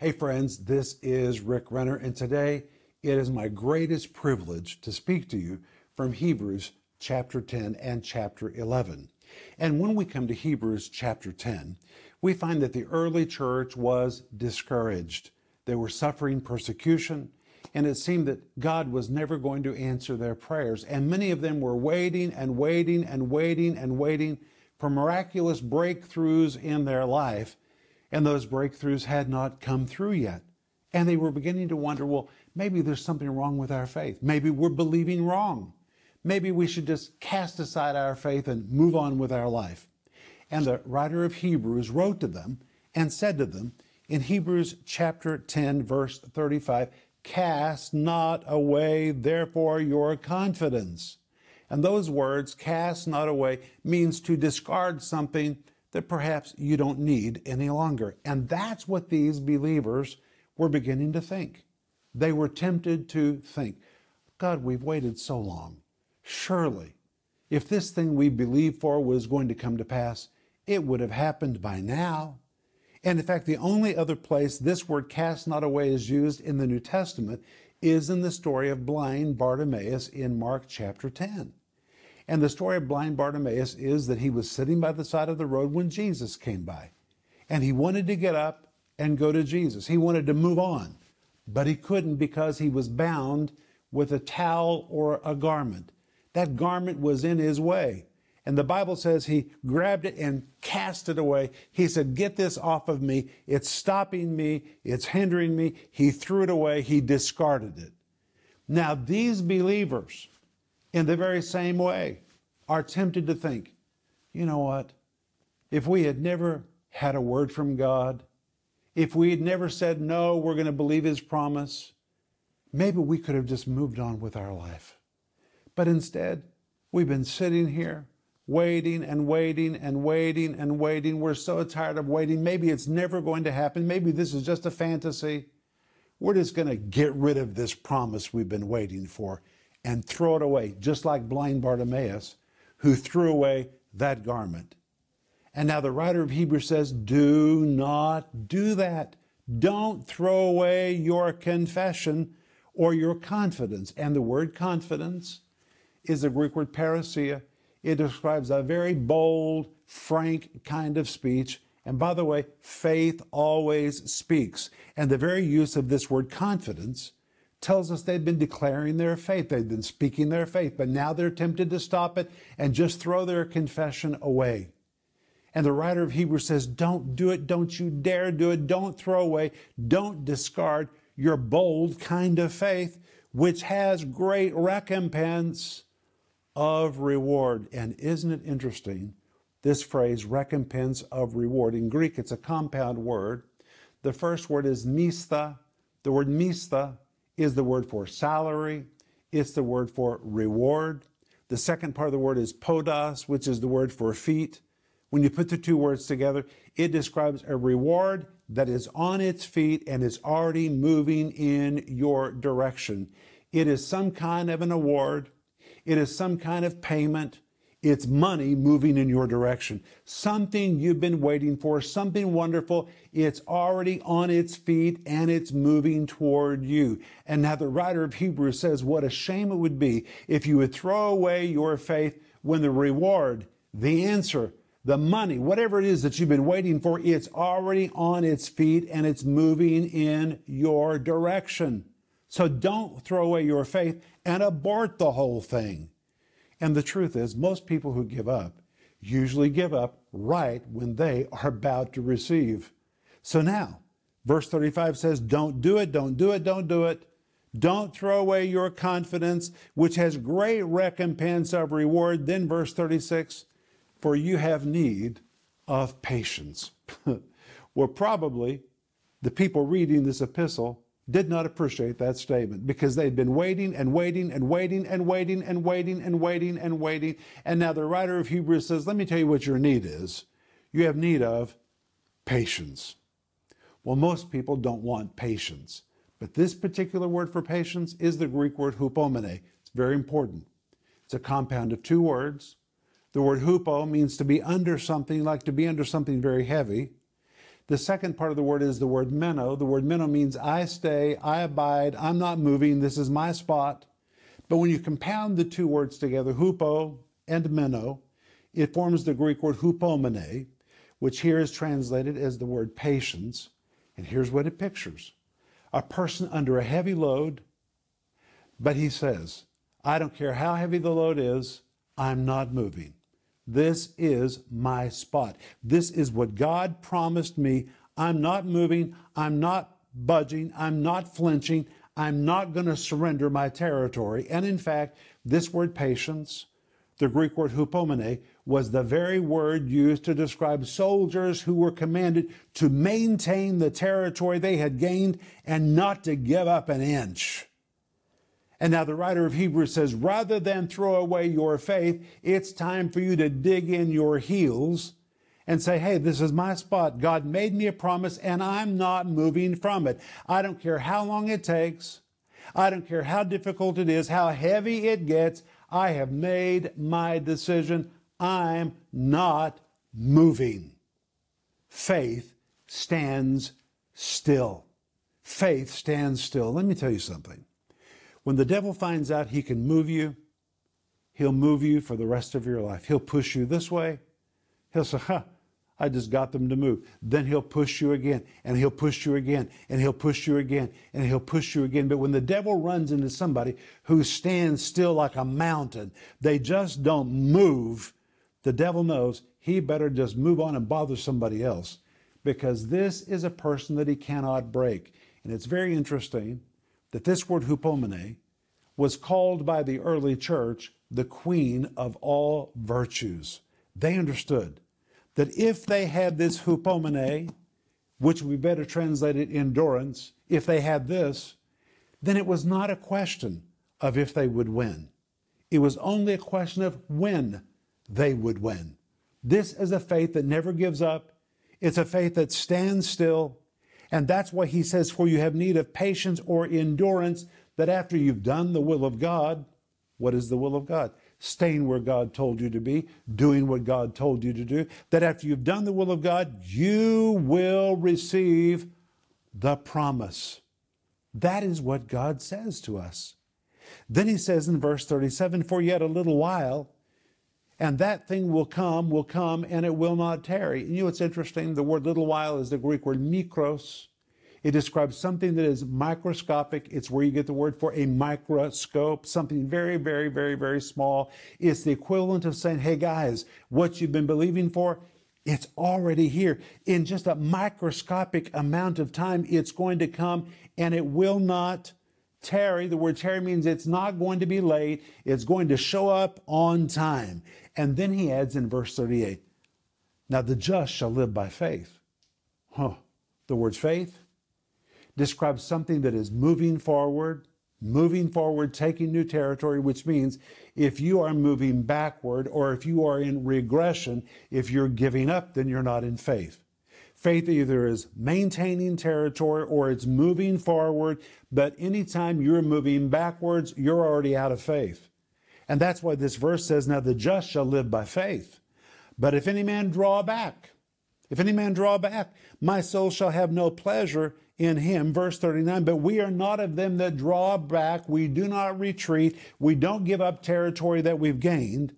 Hey, friends, this is Rick Renner, and today it is my greatest privilege to speak to you from Hebrews chapter 10 and chapter 11. And when we come to Hebrews chapter 10, we find that the early church was discouraged. They were suffering persecution, and it seemed that God was never going to answer their prayers. And many of them were waiting and waiting and waiting and waiting for miraculous breakthroughs in their life, and those breakthroughs had not come through yet. And they were beginning to wonder, well, maybe there's something wrong with our faith. Maybe we're believing wrong. Maybe we should just cast aside our faith and move on with our life. And the writer of Hebrews wrote to them and said to them in Hebrews chapter 10, verse 35, Cast not away, therefore, your confidence. And those words, cast not away, means to discard something that perhaps you don't need any longer. And that's what these believers were beginning to think. They were tempted to think, God, we've waited so long. Surely, if this thing we believed for was going to come to pass, it would have happened by now. And in fact, the only other place this word cast not away is used in the New Testament is in the story of blind Bartimaeus in Mark chapter 10. And the story of blind Bartimaeus is that he was sitting by the side of the road when Jesus came by. And he wanted to get up and go to Jesus. He wanted to move on, but he couldn't because he was bound with a towel or a garment. That garment was in his way. And the Bible says he grabbed it and cast it away. He said, Get this off of me. It's stopping me. It's hindering me. He threw it away. He discarded it. Now, these believers, in the very same way, are tempted to think, you know what? If we had never had a word from God, if we had never said, no, we're going to believe his promise, maybe we could have just moved on with our life. But instead, we've been sitting here waiting and waiting and waiting and waiting. We're so tired of waiting. Maybe it's never going to happen. Maybe this is just a fantasy. We're just going to get rid of this promise we've been waiting for and throw it away, just like blind Bartimaeus, who threw away that garment. And now the writer of Hebrews says, Do not do that. Don't throw away your confession or your confidence. And the word confidence is the Greek word parrhesia. It describes a very bold, frank kind of speech. And by the way, faith always speaks. And the very use of this word confidence tells us they've been declaring their faith. They've been speaking their faith, but now they're tempted to stop it and just throw their confession away. And the writer of Hebrews says, Don't do it. Don't you dare do it. Don't throw away. Don't discard your bold kind of faith, which has great recompense of reward. And isn't it interesting? This phrase, recompense of reward. In Greek, it's a compound word. The first word is mistha. The word mistha is the word for salary, it's the word for reward. The second part of the word is podos, which is the word for feet. When you put the two words together, it describes a reward that is on its feet and is already moving in your direction. It is some kind of an award, it is some kind of payment. It's money moving in your direction. Something you've been waiting for, something wonderful. It's already on its feet and it's moving toward you. And now the writer of Hebrews says, what a shame it would be if you would throw away your faith when the reward, the answer, the money, whatever it is that you've been waiting for, it's already on its feet and it's moving in your direction. So don't throw away your faith and abort the whole thing. And the truth is, most people who give up usually give up right when they are about to receive. So now, verse 35 says, Don't do it, don't do it, don't do it. Don't throw away your confidence, which has great recompense of reward. Then, verse 36 for you have need of patience. well, probably the people reading this epistle did not appreciate that statement because they'd been waiting and waiting and waiting and waiting and waiting and waiting and waiting. And now the writer of Hebrews says, Let me tell you what your need is. You have need of patience. Well, most people don't want patience, but this particular word for patience is the Greek word hupomene. It's very important. It's a compound of two words the word hupo means to be under something, like to be under something very heavy. The second part of the word is the word meno. The word meno means I stay, I abide, I'm not moving, this is my spot. But when you compound the two words together, hupo and meno, it forms the Greek word hupomene, which here is translated as the word patience. And here's what it pictures a person under a heavy load, but he says, I don't care how heavy the load is, I'm not moving. This is my spot. This is what God promised me. I'm not moving. I'm not budging. I'm not flinching. I'm not going to surrender my territory. And in fact, this word patience, the Greek word hupomene, was the very word used to describe soldiers who were commanded to maintain the territory they had gained and not to give up an inch. And now the writer of Hebrews says, rather than throw away your faith, it's time for you to dig in your heels and say, hey, this is my spot. God made me a promise and I'm not moving from it. I don't care how long it takes. I don't care how difficult it is, how heavy it gets. I have made my decision. I'm not moving. Faith stands still. Faith stands still. Let me tell you something. When the devil finds out he can move you, he'll move you for the rest of your life. He'll push you this way. He'll say, huh, I just got them to move. Then he'll push you again, and he'll push you again, and he'll push you again, and he'll push you again. But when the devil runs into somebody who stands still like a mountain, they just don't move, the devil knows he better just move on and bother somebody else because this is a person that he cannot break. And it's very interesting that this word hupomene was called by the early church the queen of all virtues. They understood that if they had this hupomene, which would be better translated endurance, if they had this, then it was not a question of if they would win. It was only a question of when they would win. This is a faith that never gives up. It's a faith that stands still and that's why he says, For you have need of patience or endurance, that after you've done the will of God, what is the will of God? Staying where God told you to be, doing what God told you to do, that after you've done the will of God, you will receive the promise. That is what God says to us. Then he says in verse 37 For yet a little while, and that thing will come, will come, and it will not tarry. You know what's interesting? The word little while is the Greek word mikros. It describes something that is microscopic. It's where you get the word for a microscope, something very, very, very, very small. It's the equivalent of saying, hey guys, what you've been believing for, it's already here. In just a microscopic amount of time, it's going to come and it will not tarry. The word tarry means it's not going to be late, it's going to show up on time. And then he adds in verse 38 Now the just shall live by faith. Huh. The word faith describes something that is moving forward, moving forward, taking new territory, which means if you are moving backward or if you are in regression, if you're giving up, then you're not in faith. Faith either is maintaining territory or it's moving forward, but anytime you're moving backwards, you're already out of faith. And that's why this verse says, Now the just shall live by faith. But if any man draw back, if any man draw back, my soul shall have no pleasure in him. Verse 39, but we are not of them that draw back. We do not retreat. We don't give up territory that we've gained.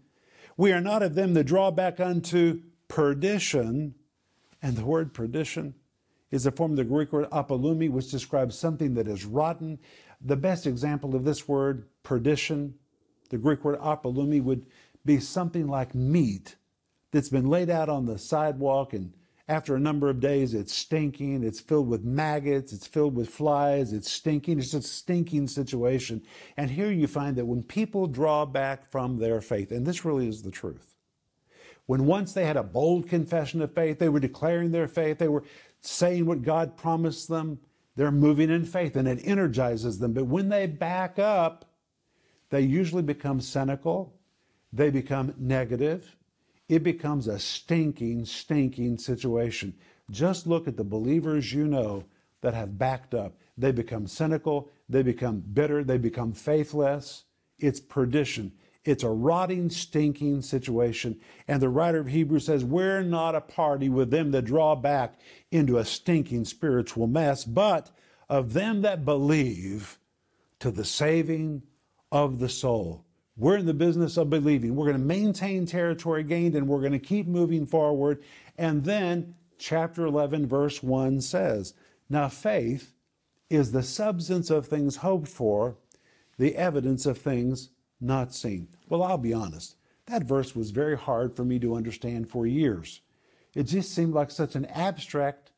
We are not of them that draw back unto perdition. And the word perdition is a form of the Greek word apollumi, which describes something that is rotten. The best example of this word, perdition, the Greek word apollumi would be something like meat that's been laid out on the sidewalk and after a number of days it's stinking, it's filled with maggots, it's filled with flies, it's stinking, it's a stinking situation. And here you find that when people draw back from their faith, and this really is the truth, when once they had a bold confession of faith, they were declaring their faith, they were saying what God promised them, they're moving in faith and it energizes them. But when they back up, they usually become cynical, they become negative, it becomes a stinking, stinking situation. Just look at the believers you know that have backed up. They become cynical, they become bitter, they become faithless. It's perdition. It's a rotting, stinking situation. And the writer of Hebrews says, We're not a party with them that draw back into a stinking spiritual mess, but of them that believe to the saving of the soul. We're in the business of believing. We're going to maintain territory gained and we're going to keep moving forward. And then chapter 11, verse 1 says, Now faith is the substance of things hoped for, the evidence of things not seen. Well, I'll be honest, that verse was very hard for me to understand for years. It just seemed like such an abstract,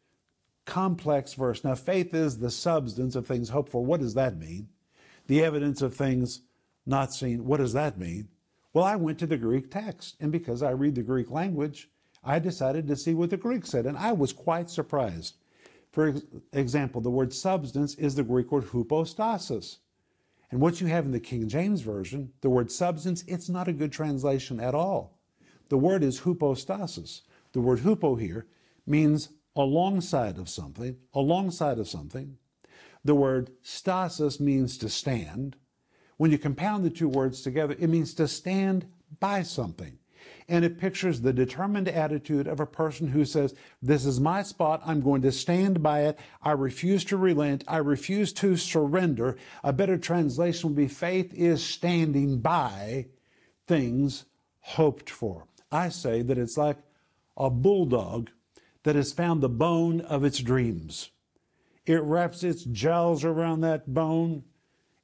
complex verse. Now, faith is the substance of things hoped for. What does that mean? The evidence of things not seen. What does that mean? Well, I went to the Greek text, and because I read the Greek language, I decided to see what the Greek said, and I was quite surprised. For example, the word substance is the Greek word hypostasis. And what you have in the King James Version, the word substance, it's not a good translation at all. The word is hypostasis. The word hupo here means alongside of something, alongside of something. The word stasis means to stand. When you compound the two words together, it means to stand by something and it pictures the determined attitude of a person who says, This is my spot. I'm going to stand by it. I refuse to relent. I refuse to surrender. A better translation would be faith is standing by things hoped for. I say that it's like a bulldog that has found the bone of its dreams. It wraps its jowls around that bone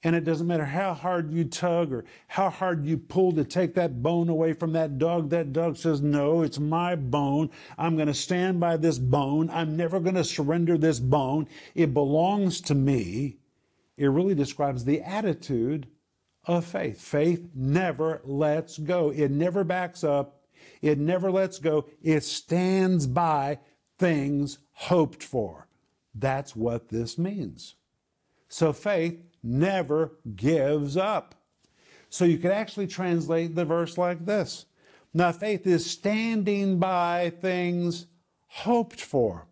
and it doesn't matter how hard you tug or how hard you pull to take that bone away from that dog. That dog says, No, it's my bone. I'm going to stand by this bone. I'm never going to surrender this bone. It belongs to me. It really describes the attitude of faith. Faith never lets go, it never backs up, it never lets go. It stands by things hoped for. That's what this means. So faith never gives up. So you could actually translate the verse like this Now, faith is standing by things hoped for,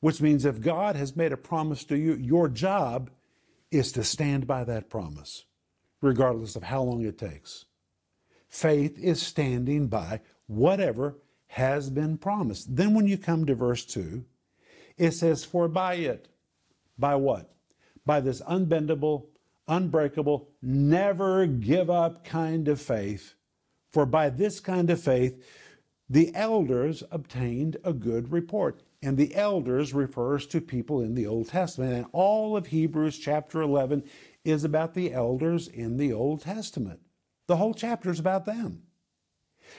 which means if God has made a promise to you, your job is to stand by that promise, regardless of how long it takes. Faith is standing by whatever has been promised. Then, when you come to verse 2, it says, For by it, by what? by this unbendable, unbreakable, never give up kind of faith. For by this kind of faith, the elders obtained a good report. And the elders refers to people in the Old Testament. And all of Hebrews chapter 11 is about the elders in the Old Testament. The whole chapter is about them.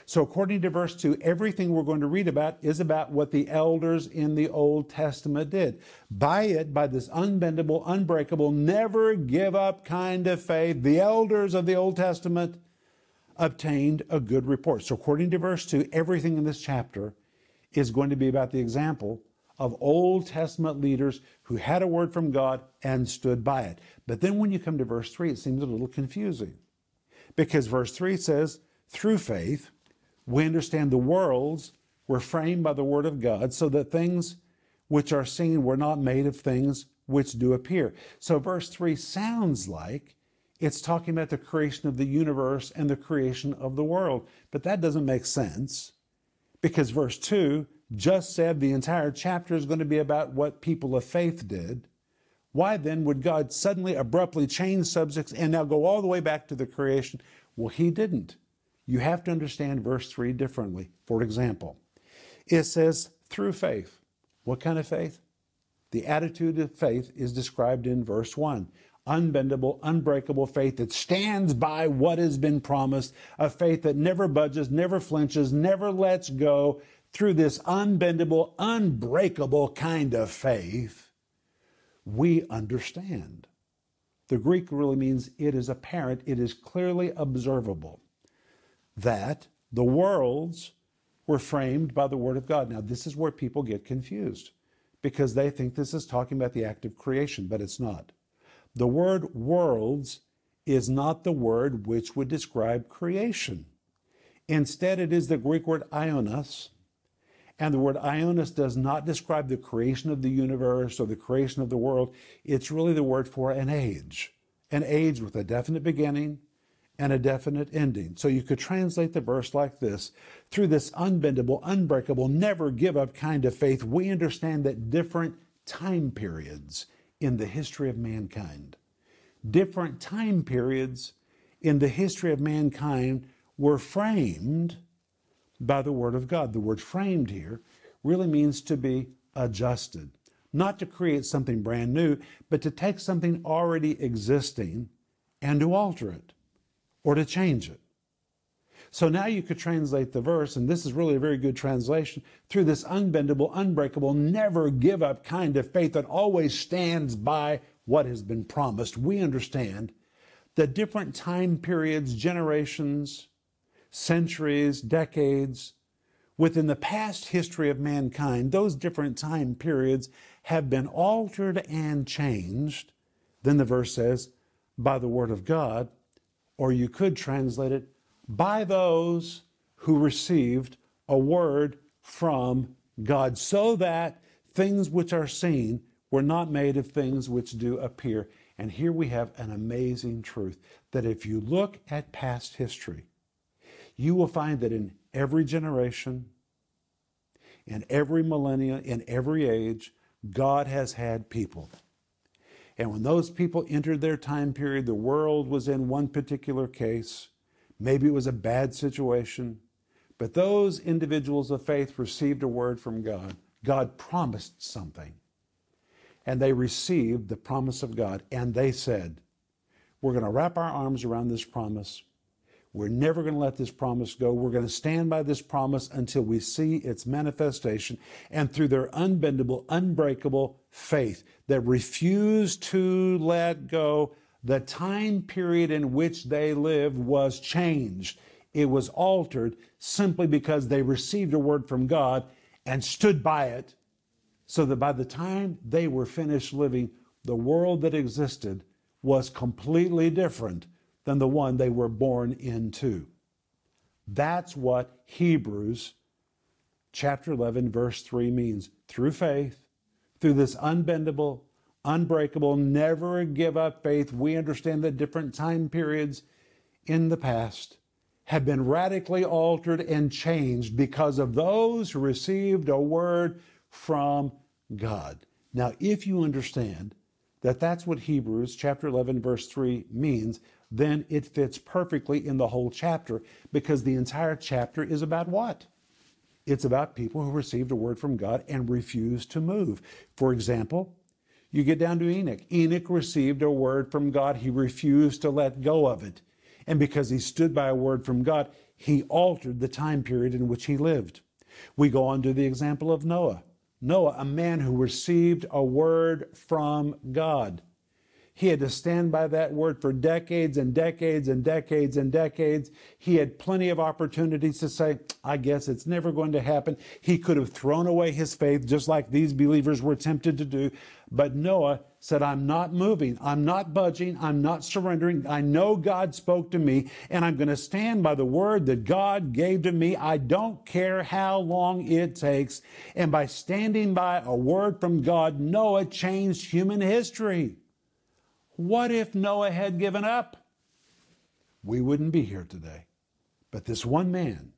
So, according to verse 2, everything we're going to read about is about what the elders in the Old Testament did. By it, by this unbendable, unbreakable, never give up kind of faith, the elders of the Old Testament obtained a good report. So, according to verse 2, everything in this chapter is going to be about the example of Old Testament leaders who had a word from God and stood by it. But then when you come to verse 3, it seems a little confusing. Because verse 3 says, through faith, we understand the worlds were framed by the Word of God so that things which are seen were not made of things which do appear. So, verse 3 sounds like it's talking about the creation of the universe and the creation of the world. But that doesn't make sense because verse 2 just said the entire chapter is going to be about what people of faith did. Why then would God suddenly abruptly change subjects and now go all the way back to the creation? Well, He didn't you have to understand verse 3 differently. For example, it says, through faith. What kind of faith? The attitude of faith is described in verse 1 unbendable, unbreakable faith that stands by what has been promised, a faith that never budges, never flinches, never lets go. Through this unbendable, unbreakable kind of faith, we understand. The Greek really means it is apparent, it is clearly observable that the worlds were framed by the Word of God. Now, this is where people get confused because they think this is talking about the act of creation, but it's not. The word worlds is not the word which would describe creation. Instead, it is the Greek word ionos. And the word ionos does not describe the creation of the universe or the creation of the world. It's really the word for an age, an age with a definite beginning and a definite ending. So you could translate the verse like this Through this unbendable, unbreakable, never give up kind of faith, we understand that different time periods in the history of mankind, different time periods in the history of mankind were framed by the Word of God. The word framed here really means to be adjusted, not to create something brand new, but to take something already existing and to alter it or to change it. So now you could translate the verse, and this is really a very good translation, through this unbendable, unbreakable, never give up kind of faith that always stands by what has been promised. We understand that different time periods, generations, centuries, decades, within the past history of mankind, those different time periods have been altered and changed, then the verse says, by the Word of God, or you could translate it, by those who received a word from God, so that things which are seen were not made of things which do appear. And here we have an amazing truth that if you look at past history, you will find that in every generation, in every millennia, in every age, God has had people. And when those people entered their time period, the world was in one particular case. Maybe it was a bad situation. But those individuals of faith received a word from God. God promised something. And they received the promise of God. And they said, We're going to wrap our arms around this promise. We're never going to let this promise go. We're going to stand by this promise until we see its manifestation. And through their unbendable, unbreakable faith that refused to let go, the time period in which they lived was changed. It was altered simply because they received a word from God and stood by it, so that by the time they were finished living, the world that existed was completely different than the one they were born into. That's what Hebrews chapter 11, verse 3 means. Through faith, through this unbendable, unbreakable, never give up faith, we understand that different time periods in the past have been radically altered and changed because of those who received a word from God. Now, if you understand that that's what Hebrews chapter 11 verse 3 means, then it fits perfectly in the whole chapter because the entire chapter is about what? It's about people who received a word from God and refused to move. For example, you get down to Enoch. Enoch received a word from God. He refused to let go of it. And because he stood by a word from God, he altered the time period in which he lived. We go on to the example of Noah. Noah, a man who received a word from God. He had to stand by that word for decades and decades and decades and decades. He had plenty of opportunities to say, I guess it's never going to happen. He could have thrown away his faith just like these believers were tempted to do. But Noah said, I'm not moving. I'm not budging. I'm not surrendering. I know God spoke to me and I'm going to stand by the word that God gave to me. I don't care how long it takes. And by standing by a word from God, Noah changed human history. What if Noah had given up? We wouldn't be here today. But this one man,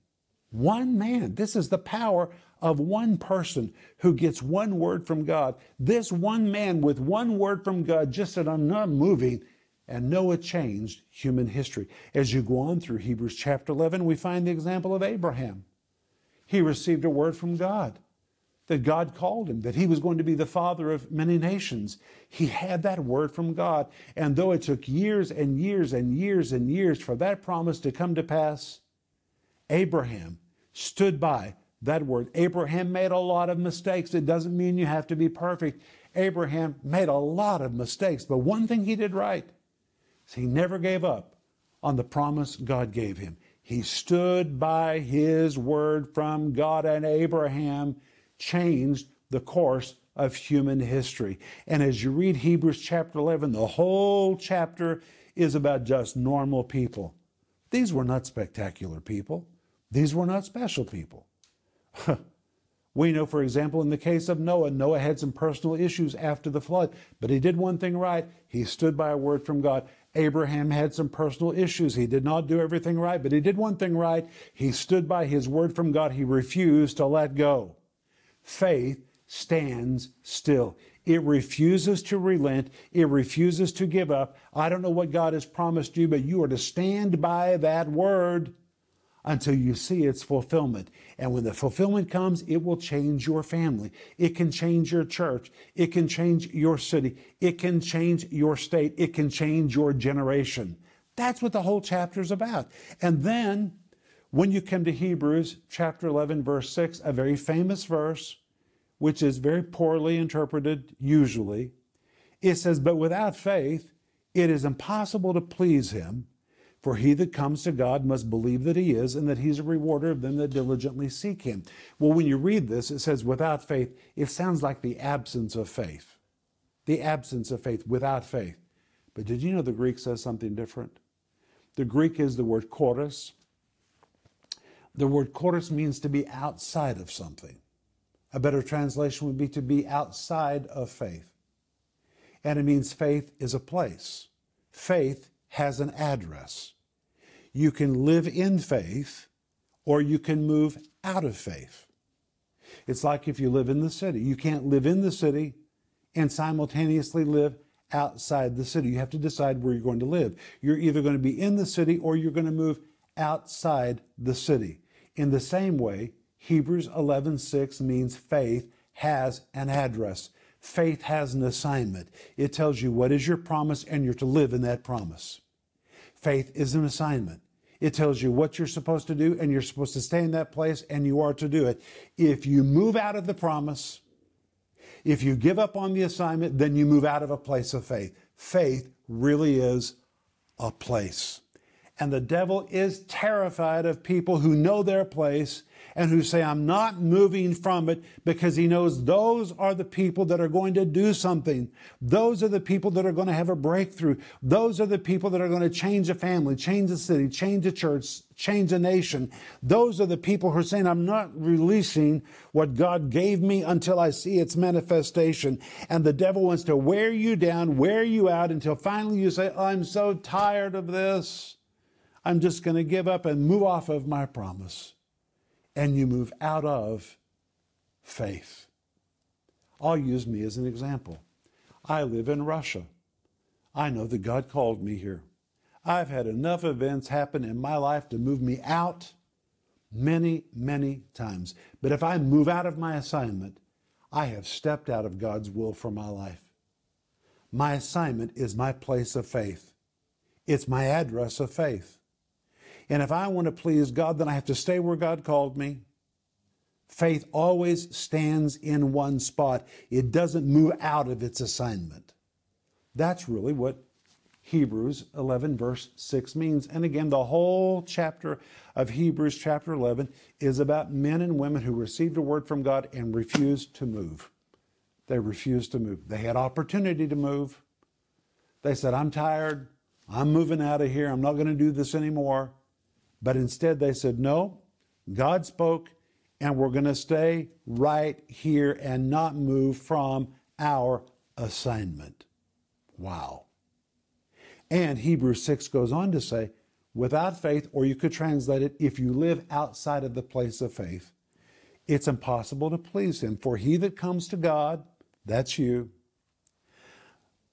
one man, this is the power of one person who gets one word from God. This one man with one word from God just said, I'm not moving. And Noah changed human history. As you go on through Hebrews chapter 11, we find the example of Abraham. He received a word from God that God called him, that he was going to be the father of many nations. He had that word from God. And though it took years and years and years and years for that promise to come to pass, Abraham stood by that word. Abraham made a lot of mistakes. It doesn't mean you have to be perfect. Abraham made a lot of mistakes, but one thing he did right is he never gave up on the promise God gave him. He stood by his word from God, and Abraham changed the course of human history. And as you read Hebrews chapter 11, the whole chapter is about just normal people. These were not spectacular people. These were not special people. we know, for example, in the case of Noah, Noah had some personal issues after the flood, but he did one thing right. He stood by a word from God, Abraham had some personal issues. He did not do everything right, but he did one thing right. He stood by his word from God. He refused to let go. Faith stands still. It refuses to relent. It refuses to give up. I don't know what God has promised you, but you are to stand by that word until you see its fulfillment. And when the fulfillment comes, it will change your family. It can change your church. It can change your city. It can change your state. It can change your generation. That's what the whole chapter is about. And then when you come to Hebrews chapter 11, verse 6, a very famous verse, which is very poorly interpreted usually, it says, But without faith, it is impossible to please him. For he that comes to God must believe that he is, and that he's a rewarder of them that diligently seek him. Well, when you read this, it says without faith, it sounds like the absence of faith. The absence of faith, without faith. But did you know the Greek says something different? The Greek is the word choris. The word choris means to be outside of something. A better translation would be to be outside of faith. And it means faith is a place. Faith has an address. You can live in faith or you can move out of faith. It's like if you live in the city. You can't live in the city and simultaneously live outside the city. You have to decide where you're going to live. You're either going to be in the city or you're going to move outside the city. In the same way, Hebrews 11:6 means faith has an address. Faith has an assignment. It tells you what is your promise and you're to live in that promise. Faith is an assignment. It tells you what you're supposed to do and you're supposed to stay in that place and you are to do it. If you move out of the promise, if you give up on the assignment, then you move out of a place of faith. Faith really is a place. And the devil is terrified of people who know their place and who say, I'm not moving from it because he knows those are the people that are going to do something. Those are the people that are going to have a breakthrough. Those are the people that are going to change a family, change a city, change a church, change a nation. Those are the people who are saying, I'm not releasing what God gave me until I see its manifestation. And the devil wants to wear you down, wear you out until finally you say, I'm so tired of this. I'm just going to give up and move off of my promise and you move out of faith. I'll use me as an example. I live in Russia. I know that God called me here. I've had enough events happen in my life to move me out many, many times. But if I move out of my assignment, I have stepped out of God's will for my life. My assignment is my place of faith. It's my address of faith. And if I want to please God, then I have to stay where God called me. Faith always stands in one spot, it doesn't move out of its assignment. That's really what Hebrews 11, verse 6 means. And again, the whole chapter of Hebrews, chapter 11, is about men and women who received a word from God and refused to move. They refused to move. They had opportunity to move. They said, I'm tired. I'm moving out of here. I'm not going to do this anymore. But instead, they said, no, God spoke, and we're going to stay right here and not move from our assignment. Wow. And Hebrews 6 goes on to say, without faith, or you could translate it, if you live outside of the place of faith, it's impossible to please Him. For he that comes to God, that's you,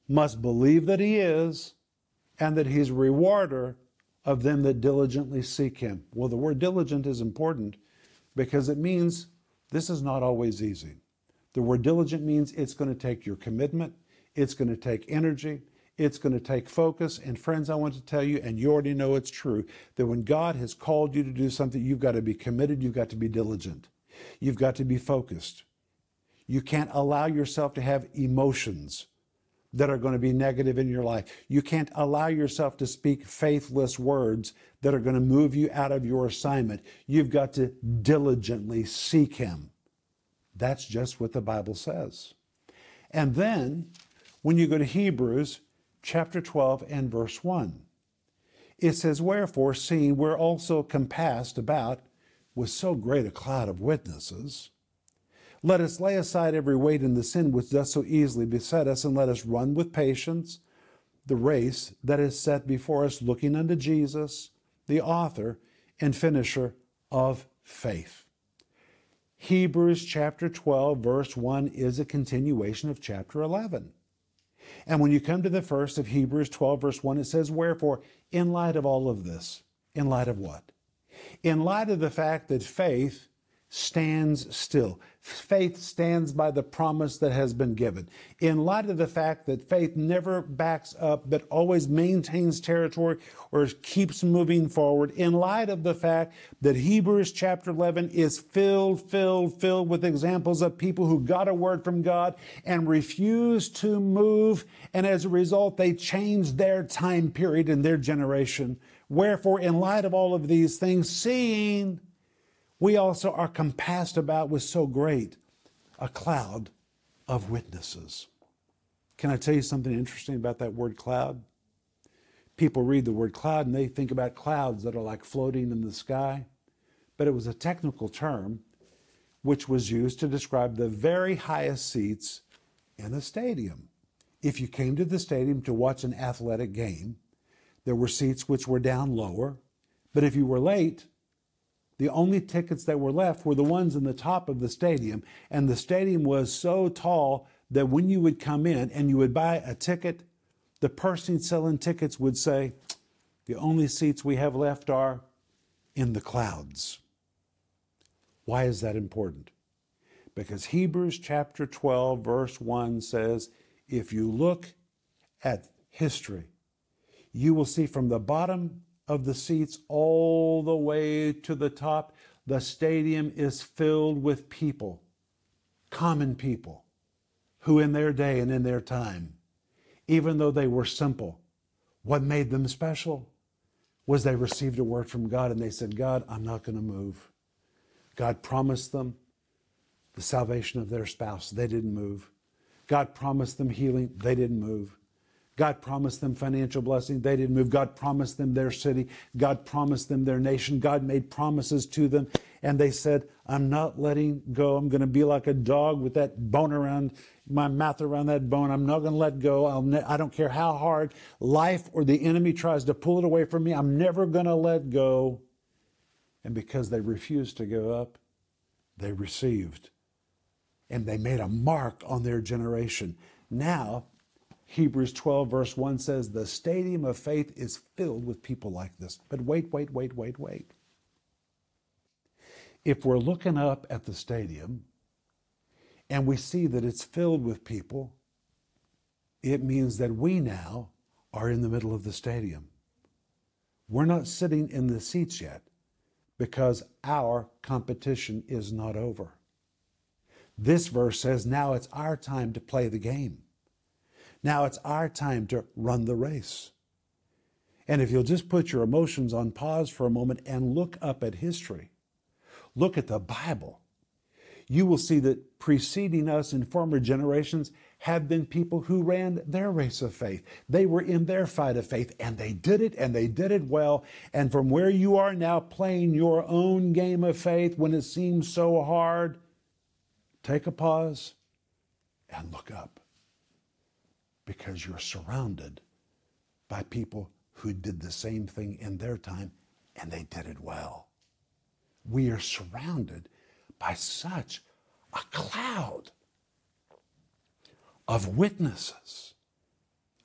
must believe that He is, and that He's a rewarder of them that diligently seek him. Well, the word diligent is important because it means this is not always easy. The word diligent means it's going to take your commitment, it's going to take energy, it's going to take focus. And friends, I want to tell you, and you already know it's true, that when God has called you to do something, you've got to be committed, you've got to be diligent, you've got to be focused. You can't allow yourself to have emotions that are going to be negative in your life. You can't allow yourself to speak faithless words that are going to move you out of your assignment. You've got to diligently seek Him. That's just what the Bible says. And then, when you go to Hebrews chapter 12 and verse 1, it says, Wherefore, seeing we're also compassed about with so great a cloud of witnesses, let us lay aside every weight and the sin which does so easily beset us, and let us run with patience the race that is set before us, looking unto Jesus, the author and finisher of faith. Hebrews chapter 12, verse 1 is a continuation of chapter 11. And when you come to the first of Hebrews 12, verse 1, it says, Wherefore, in light of all of this, in light of what? In light of the fact that faith stands still. Faith stands by the promise that has been given. In light of the fact that faith never backs up, but always maintains territory or keeps moving forward, in light of the fact that Hebrews chapter 11 is filled, filled, filled with examples of people who got a word from God and refused to move, and as a result, they changed their time period and their generation. Wherefore, in light of all of these things, seeing we also are compassed about with so great a cloud of witnesses. Can I tell you something interesting about that word cloud? People read the word cloud and they think about clouds that are like floating in the sky, but it was a technical term which was used to describe the very highest seats in a stadium. If you came to the stadium to watch an athletic game, there were seats which were down lower, but if you were late, the only tickets that were left were the ones in the top of the stadium. And the stadium was so tall that when you would come in and you would buy a ticket, the person selling tickets would say, The only seats we have left are in the clouds. Why is that important? Because Hebrews chapter 12, verse 1 says, If you look at history, you will see from the bottom of the seats all the way to the top. The stadium is filled with people, common people, who in their day and in their time, even though they were simple, what made them special was they received a word from God and they said, God, I'm not going to move. God promised them the salvation of their spouse. They didn't move. God promised them healing. They didn't move. God promised them financial blessing. They didn't move. God promised them their city. God promised them their nation. God made promises to them. And they said, I'm not letting go. I'm going to be like a dog with that bone around my mouth around that bone. I'm not going to let go. I'll ne- I don't care how hard life or the enemy tries to pull it away from me. I'm never going to let go. And because they refused to give up, they received. And they made a mark on their generation. Now, Hebrews 12, verse 1 says, The stadium of faith is filled with people like this. But wait, wait, wait, wait, wait. If we're looking up at the stadium and we see that it's filled with people, it means that we now are in the middle of the stadium. We're not sitting in the seats yet because our competition is not over. This verse says now it's our time to play the game. Now it's our time to run the race. And if you'll just put your emotions on pause for a moment and look up at history, look at the Bible, you will see that preceding us in former generations have been people who ran their race of faith. They were in their fight of faith and they did it and they did it well. And from where you are now playing your own game of faith when it seems so hard, take a pause and look up because you're surrounded by people who did the same thing in their time and they did it well. We are surrounded by such a cloud of witnesses.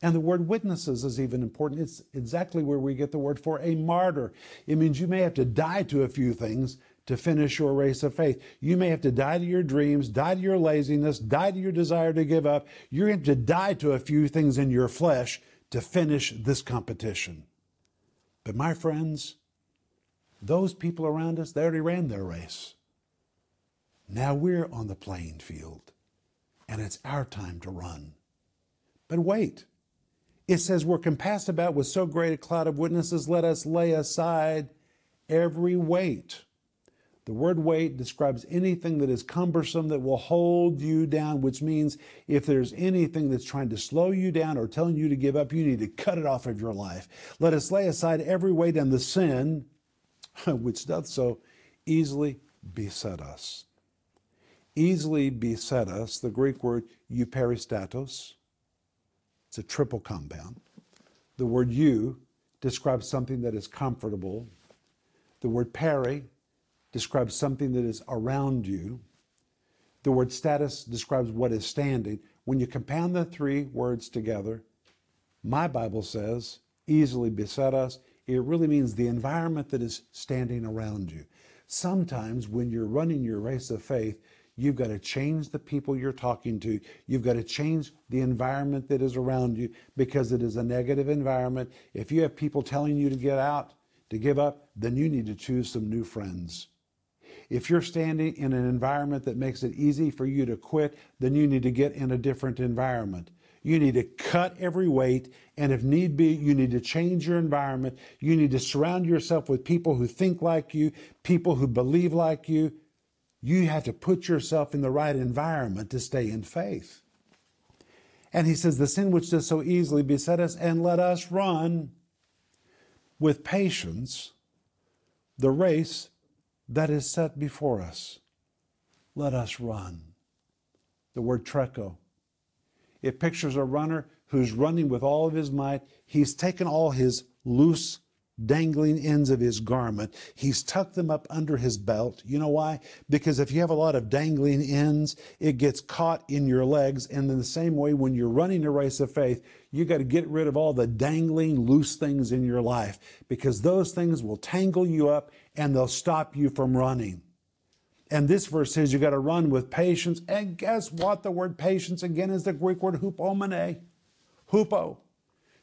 And the word witnesses is even important. It's exactly where we get the word for a martyr. It means you may have to die to a few things to finish your race of faith. You may have to die to your dreams, die to your laziness, die to your desire to give up. You're going to, to die to a few things in your flesh to finish this competition. But my friends, those people around us, they already ran their race. Now we're on the playing field, and it's our time to run. But wait. It says we're compassed about with so great a cloud of witnesses, let us lay aside every weight the word weight describes anything that is cumbersome that will hold you down, which means if there's anything that's trying to slow you down or telling eu to give up, you need to cut it off of your life. Let us lay aside every weight and the sin which doth so easily beset us. Easily beset us, the Greek word euperistatos, it's a triple compound. The word you describes something that is comfortable. The word peri describes something that is around you. The word status describes what is standing. When you compound the three words together, my Bible says, easily beset us, it really means the environment that is standing around you. Sometimes when you're running your race of faith, you've got to change the people you're talking to. You've got to change the environment that is around you because it is a negative environment. If you have people telling you to get out, to give up, then you need to choose some new friends. If you're standing in an environment that makes it easy for you to quit, then you need to get in a different environment. You need to cut every weight, and if need be, you need to change your environment. You need to surround yourself with people who think like you, people who believe like you. You have to put yourself in the right environment to stay in faith. And he says, The sin which does so easily beset us, and let us run with patience the race that is set before us. Let us run. The word trecho it pictures a runner who's running with all of his might. He's taken all his loose, dangling ends of his garment. He's tucked them up under his belt. You know why? Because if you have a lot of dangling ends, it gets caught in your legs. And in the same way, when you're running a race of faith, you got to get rid of all the dangling, loose things in your life because those things will tangle you up and they'll stop you from running. And this verse says you got to run with patience. And guess what? The word patience again is the Greek word hupomene. Hupo.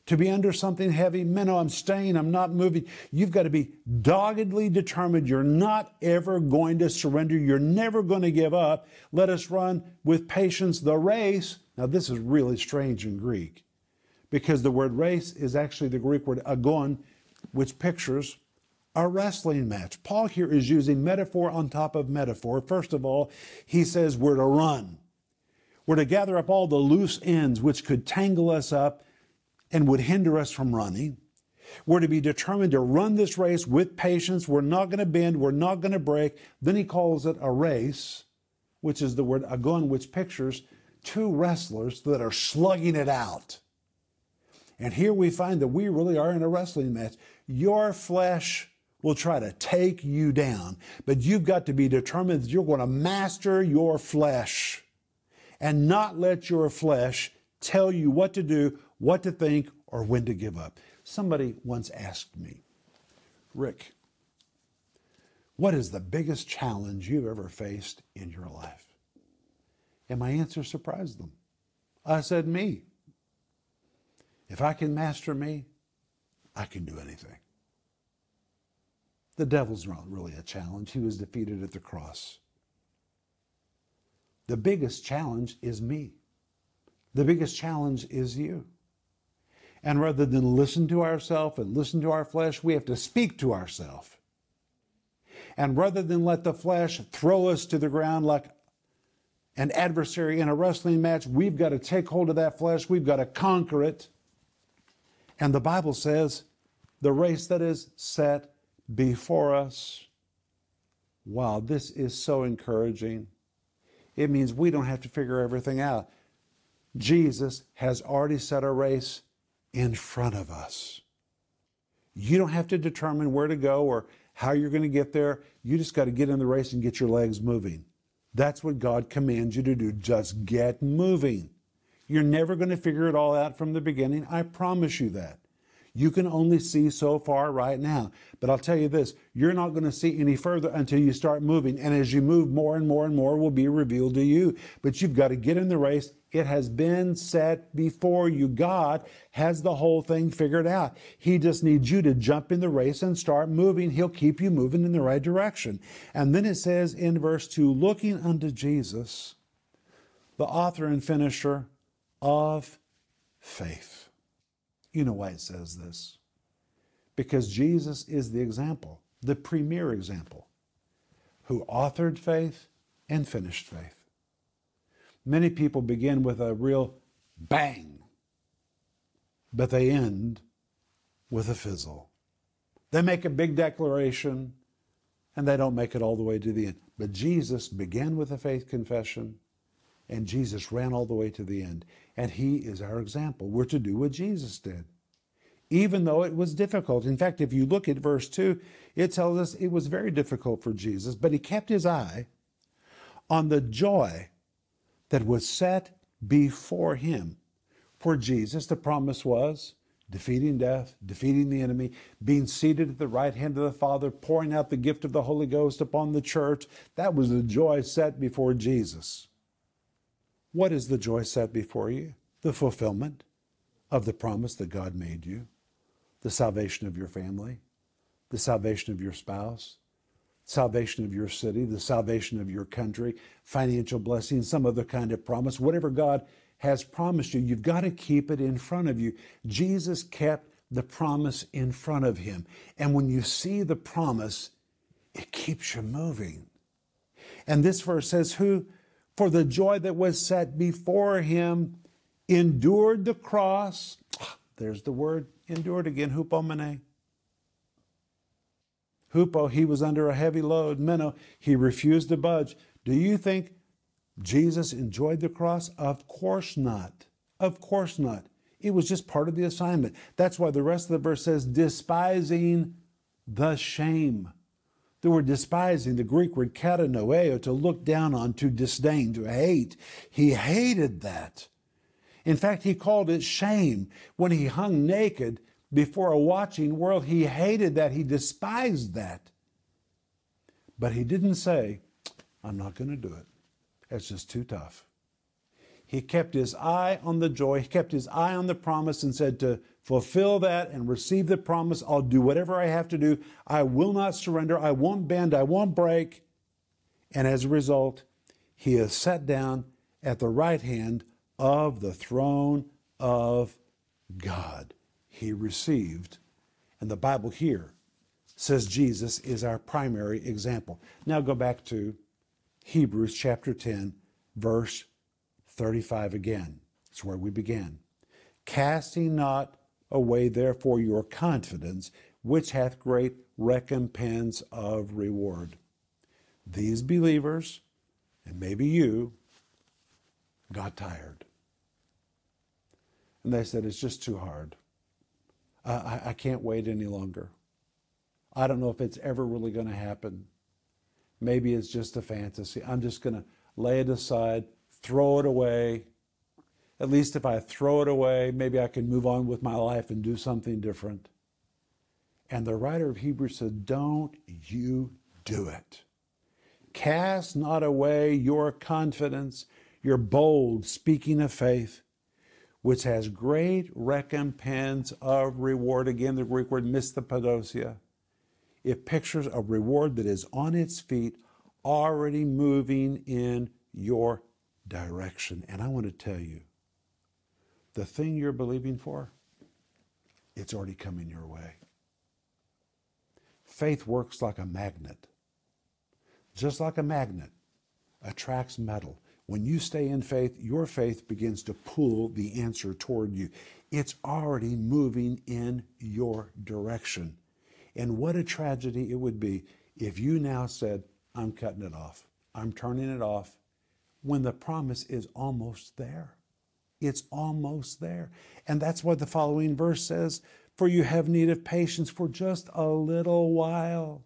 To be under something heavy. Meno, oh, I'm staying, I'm not moving. You've got to be doggedly determined. You're not ever going to surrender. You're never going to give up. Let us run with patience the race. Now, this is really strange in Greek because the word race is actually the Greek word agon, which pictures a wrestling match. Paul here is using metaphor on top of metaphor. First of all, he says we're to run. We're to gather up all the loose ends which could tangle us up and would hinder us from running. We're to be determined to run this race with patience. We're not going to bend. We're not going to break. Then he calls it a race, which is the word agon, which pictures two wrestlers that are slugging it out. And here we find that we really are in a wrestling match. Your flesh will try to take you down. But you've got to be determined that you're going to master your flesh and not let your flesh tell you what to do, what to think, or when to give up. Somebody once asked me, Rick, what is the biggest challenge you've ever faced in your life? And my answer surprised them. I said, Me. If I can master me, I can do anything. The devil's not really a challenge. He was defeated at the cross. The biggest challenge is me. The biggest challenge is you. And rather than listen to ourselves and listen to our flesh, we have to speak to ourselves. And rather than let the flesh throw us to the ground like an adversary in a wrestling match, we've got to take hold of that flesh. We've got to conquer it. And the Bible says the race that is set before us. Wow, this is so encouraging. It means we don't have to figure everything out. Jesus has already set a race in front of us. You don't have to determine where to go or how you're going to get there. You just got to get in the race and get your legs moving. That's what God commands you to do. Just get moving. You're never going to figure it all out from the beginning. I promise you that. You can only see so far right now. But I'll tell you this you're not going to see any further until you start moving. And as you move, more and more and more will be revealed to you. But you've got to get in the race. It has been set before you. God has the whole thing figured out. He just needs you to jump in the race and start moving. He'll keep you moving in the right direction. And then it says in verse 2 looking unto Jesus, the author and finisher of faith. You know why it says this? Because Jesus is the example, the premier example, who authored faith and finished faith. Many people begin with a real bang, but they end with a fizzle. They make a big declaration and they don't make it all the way to the end. But Jesus began with a faith confession and Jesus ran all the way to the end. And he is our example. We're to do what Jesus did. even though it was difficult. In fact, if you look at verse 2, it tells us it was very difficult for Jesus, but he kept his eye on the joy that was set before him. For Jesus, the promise was defeating death, defeating the enemy, being seated at the right hand of the Father, pouring out the gift of the Holy Ghost upon the church. That was the joy set before Jesus. What is the joy set before you? The fulfillment of the promise that God made you, the salvation of your family, the salvation of your spouse, salvation of your city, the salvation of your country, financial blessing, some other kind of promise, whatever God has promised you, you've got to keep it in front of you. Jesus kept the promise in front of him. And when you see the promise, it keeps you moving. And this verse says, Who, for the joy that was set before him, endured the cross. There's the word endured again, hupomene. Hupo, he was under a heavy load. Meno, he refused to budge. Do you think Jesus enjoyed the cross? Of course not. Of course not. It was just part of the assignment. That's why the rest of the verse says, despising the shame. The word despising, the Greek word katanoeo, to look down on, to disdain, to hate. He hated that. In fact, he called it shame. When he hung naked before a watching world, he hated that. He despised that. But he didn't say, I'm not going to do it. It's just too tough. He kept his eye on the joy, he kept his eye on the promise and said, To fulfill that and receive the promise, I'll do whatever I have to do. I will not surrender. I won't bend. I won't break. And as a result, he is set down at the right hand of the throne of God. He received, and the Bible here says Jesus is our primary example. Now go back to Hebrews chapter 10, verse 35 again. It's where we began. Casting not away, therefore, your confidence, which hath great recompense of reward. These believers, and maybe you, got tired. And they said, It's just too hard. I, I can't wait any longer. I don't know if it's ever really going to happen. Maybe it's just a fantasy. I'm just going to lay it aside, throw it away. At least if I throw it away, maybe I can move on with my life and do something different. And the writer of Hebrews said, Don't you do it. Cast not away your confidence, your bold speaking of faith, which has great recompense of reward. Again, the Greek word misthapodosia. It pictures a reward that is on its feet, already moving in your direction. And I want to tell you, the thing you're believing for, it's already coming your way. Faith works like a magnet. Just like a magnet attracts metal. When you stay in faith, your faith begins to pull the answer toward you. It's already moving in your direction. And what a tragedy it would be if you now said, I'm cutting it off, I'm turning it off, when the promise is almost there. It's almost there. And that's what the following verse says For you have need of patience for just a little while.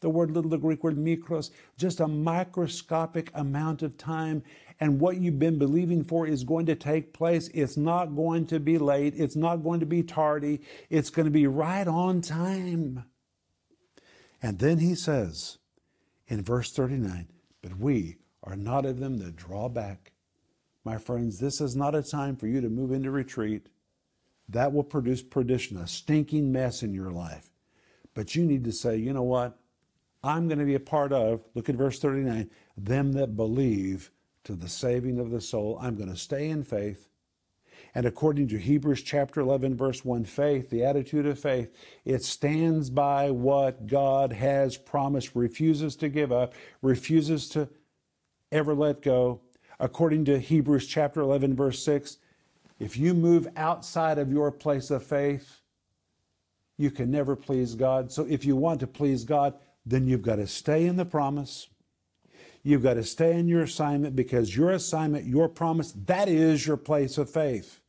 The word little, the Greek word mikros, just a microscopic amount of time. And what you've been believing for is going to take place. It's not going to be late. It's not going to be tardy. It's going to be right on time. And then he says in verse 39 But we are not of them that draw back. My friends, this is not a time for you to move into retreat. That will produce perdition, a stinking mess in your life. But you need to say, you know what? I'm going to be a part of, look at verse 39, them that believe to the saving of the soul. I'm going to stay in faith. And according to Hebrews chapter 11, verse 1, faith, the attitude of faith, it stands by what God has promised, refuses to give up, refuses to ever let go. According to Hebrews chapter 11, verse 6, if you move outside of your place of faith, you can never please God. So if you want to please God, then you've got to stay in the promise. You've got to stay in your assignment because your assignment, your promise, that is your place of faith.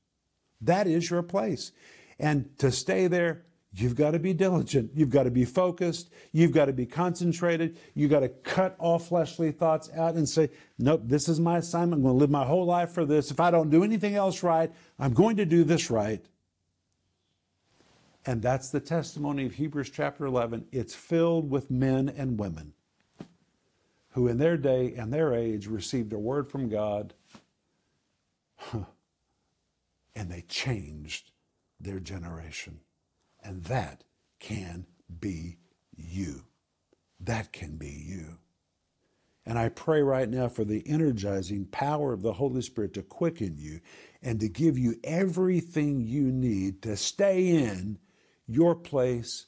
That is your place. And to stay there, you've got to be diligent. You've got to be focused. You've got to be concentrated. You've got to cut all fleshly thoughts out and say, nope, this is my assignment. I'm going to live my whole life for this. If I don't do anything else right, I'm going to do this right. And that's the testimony of Hebrews chapter 11. It's filled with men and women who, in their day and their age, received a word from God and they changed their generation. And that can be you. That can be you. And I pray right now for the energizing power of the Holy Spirit to quicken you and to give you everything you need to stay in your place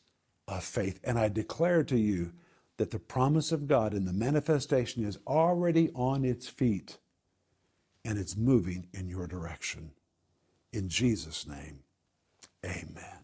of faith. And I declare to you that the promise of God and the manifestation is already on its feet and it's moving in your direction. In Jesus' name, amen.